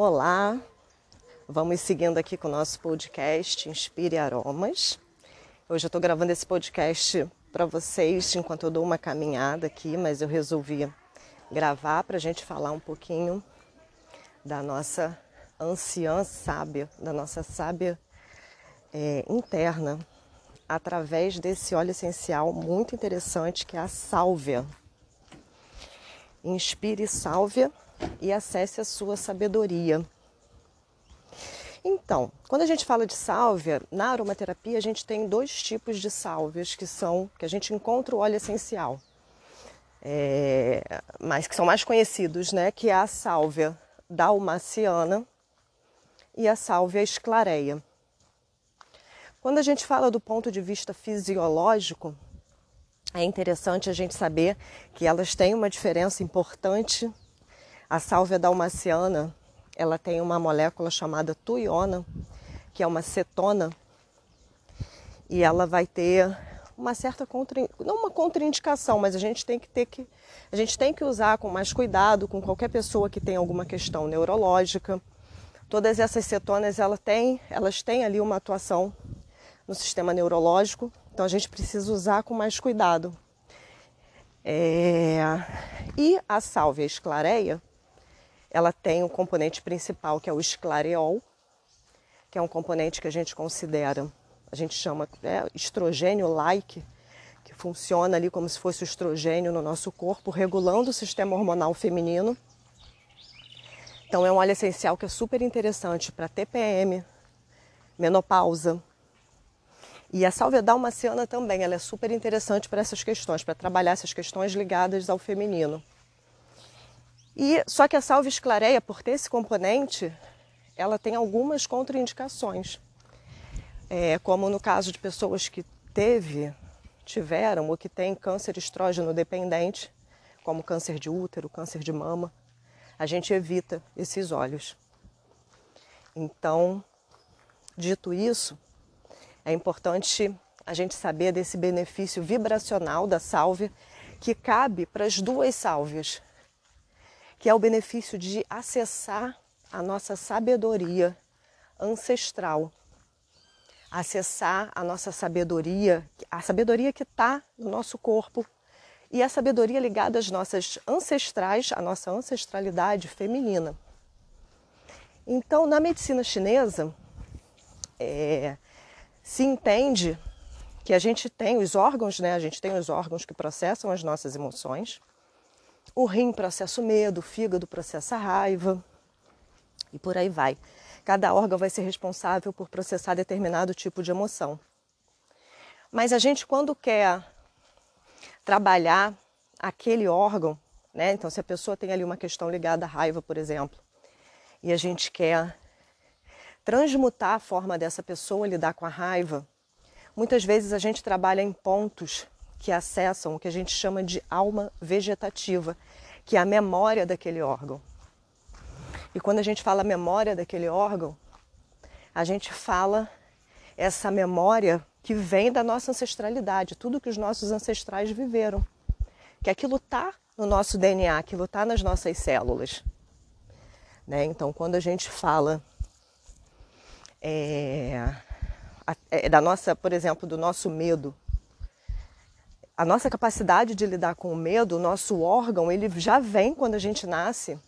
Olá, vamos seguindo aqui com o nosso podcast Inspire Aromas. Hoje eu estou gravando esse podcast para vocês enquanto eu dou uma caminhada aqui, mas eu resolvi gravar para a gente falar um pouquinho da nossa anciã sábia, da nossa sábia é, interna, através desse óleo essencial muito interessante que é a sálvia. Inspire sálvia e acesse a sua sabedoria. Então, quando a gente fala de sálvia, na aromaterapia a gente tem dois tipos de sálvias que são que a gente encontra o óleo essencial, é, mas que são mais conhecidos, né? Que é a sálvia dalmaciana e a sálvia esclareia. Quando a gente fala do ponto de vista fisiológico, é interessante a gente saber que elas têm uma diferença importante a sálvia dalmaciana, ela tem uma molécula chamada tuiona, que é uma cetona, e ela vai ter uma certa contra, não uma contraindicação, mas a gente tem que ter que a gente tem que usar com mais cuidado com qualquer pessoa que tem alguma questão neurológica. Todas essas cetonas ela tem, elas têm ali uma atuação no sistema neurológico, então a gente precisa usar com mais cuidado. É... E a sálvia esclareia, ela tem um componente principal que é o esclareol, que é um componente que a gente considera, a gente chama é, estrogênio-like, que funciona ali como se fosse o estrogênio no nosso corpo, regulando o sistema hormonal feminino. Então é um óleo essencial que é super interessante para TPM, menopausa. E a sálvia dalmaciana também, ela é super interessante para essas questões, para trabalhar essas questões ligadas ao feminino. E só que a salva esclareia, por ter esse componente, ela tem algumas contraindicações. É, como no caso de pessoas que teve, tiveram ou que têm câncer estrógeno dependente, como câncer de útero, câncer de mama, a gente evita esses óleos. Então, dito isso, é importante a gente saber desse benefício vibracional da sálvia que cabe para as duas sálvias, que é o benefício de acessar a nossa sabedoria ancestral, acessar a nossa sabedoria, a sabedoria que está no nosso corpo e a sabedoria ligada às nossas ancestrais, à nossa ancestralidade feminina. Então, na medicina chinesa, é, se entende que a gente tem os órgãos, né? A gente tem os órgãos que processam as nossas emoções o rim processa o medo, o fígado processa a raiva e por aí vai. Cada órgão vai ser responsável por processar determinado tipo de emoção. Mas a gente, quando quer trabalhar aquele órgão, né? Então, se a pessoa tem ali uma questão ligada à raiva, por exemplo, e a gente quer transmutar a forma dessa pessoa lidar com a raiva, muitas vezes a gente trabalha em pontos que acessam o que a gente chama de alma vegetativa, que é a memória daquele órgão. E quando a gente fala memória daquele órgão, a gente fala essa memória que vem da nossa ancestralidade, tudo que os nossos ancestrais viveram. Que aquilo está no nosso DNA, aquilo está nas nossas células. Né? Então, quando a gente fala é, é, da nossa, por exemplo, do nosso medo, a nossa capacidade de lidar com o medo, o nosso órgão, ele já vem quando a gente nasce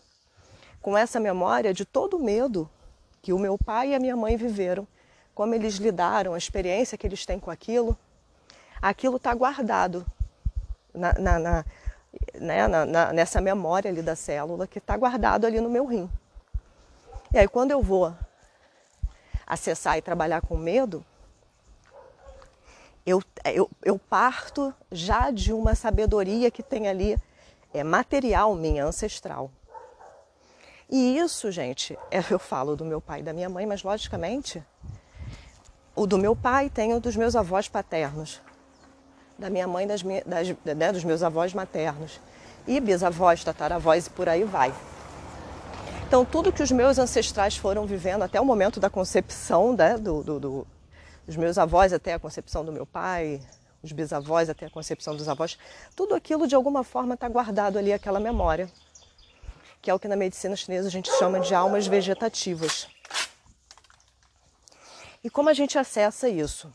com essa memória de todo o medo que o meu pai e a minha mãe viveram, como eles lidaram, a experiência que eles têm com aquilo. Aquilo está guardado na, na, na, né, nessa memória ali da célula, que está guardado ali no meu rim. E aí, quando eu vou acessar e trabalhar com medo, eu, eu, eu parto já de uma sabedoria que tem ali, é material minha, ancestral. E isso, gente, é, eu falo do meu pai e da minha mãe, mas logicamente o do meu pai tem o dos meus avós paternos, da minha mãe, das, das né, dos meus avós maternos, e bisavós, tataravós e por aí vai. Então, tudo que os meus ancestrais foram vivendo até o momento da concepção né, do, do, do os meus avós até a concepção do meu pai, os bisavós até a concepção dos avós, tudo aquilo de alguma forma está guardado ali, aquela memória. que é o que na medicina chinesa a gente chama de almas vegetativas. E como a gente acessa isso?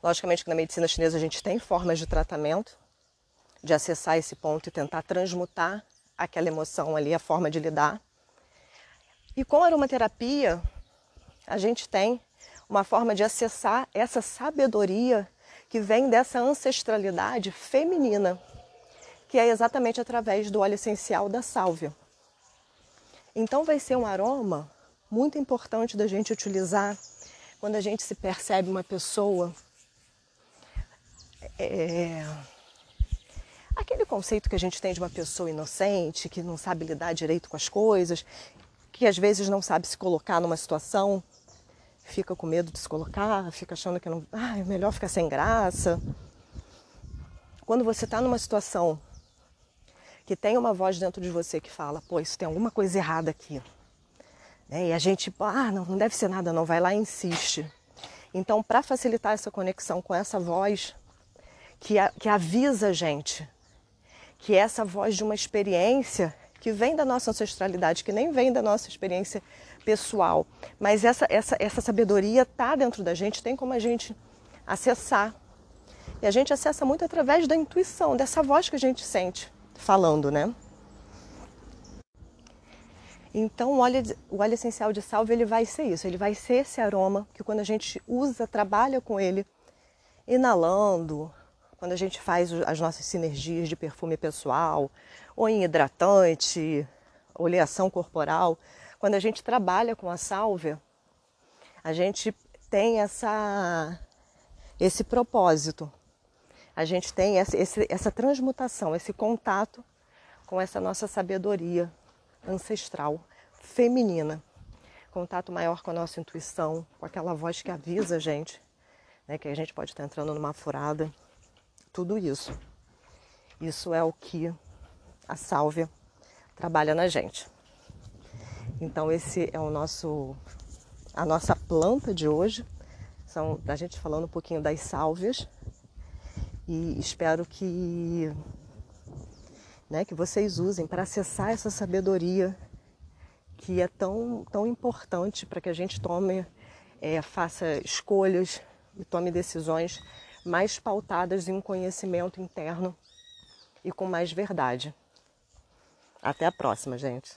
Logicamente que na medicina chinesa a gente tem formas de tratamento, de acessar esse ponto e tentar transmutar aquela emoção ali, a forma de lidar. E com aromaterapia, a gente tem uma forma de acessar essa sabedoria que vem dessa ancestralidade feminina, que é exatamente através do óleo essencial da sálvia. Então vai ser um aroma muito importante da gente utilizar quando a gente se percebe uma pessoa é, aquele conceito que a gente tem de uma pessoa inocente, que não sabe lidar direito com as coisas, que às vezes não sabe se colocar numa situação, fica com medo de se colocar, fica achando que não, ah, é melhor ficar sem graça. Quando você está numa situação que tem uma voz dentro de você que fala, pô, isso tem alguma coisa errada aqui. Né? E a gente, ah, não, não deve ser nada, não, vai lá e insiste. Então, para facilitar essa conexão com essa voz, que, a, que avisa a gente que é essa voz de uma experiência que vem da nossa ancestralidade, que nem vem da nossa experiência pessoal, mas essa, essa, essa sabedoria está dentro da gente, tem como a gente acessar. E a gente acessa muito através da intuição, dessa voz que a gente sente falando, né? Então o óleo, o óleo essencial de salve ele vai ser isso, ele vai ser esse aroma que quando a gente usa, trabalha com ele, inalando, quando a gente faz as nossas sinergias de perfume pessoal, ou em hidratante, oleação corporal, quando a gente trabalha com a sálvia, a gente tem essa, esse propósito, a gente tem essa, esse, essa transmutação, esse contato com essa nossa sabedoria ancestral, feminina. Contato maior com a nossa intuição, com aquela voz que avisa a gente, né, que a gente pode estar entrando numa furada tudo isso. Isso é o que a sálvia trabalha na gente. Então esse é o nosso a nossa planta de hoje. São a gente falando um pouquinho das sálvias e espero que né, que vocês usem para acessar essa sabedoria que é tão, tão importante para que a gente tome, é, faça escolhas e tome decisões mais pautadas em um conhecimento interno e com mais verdade. Até a próxima, gente.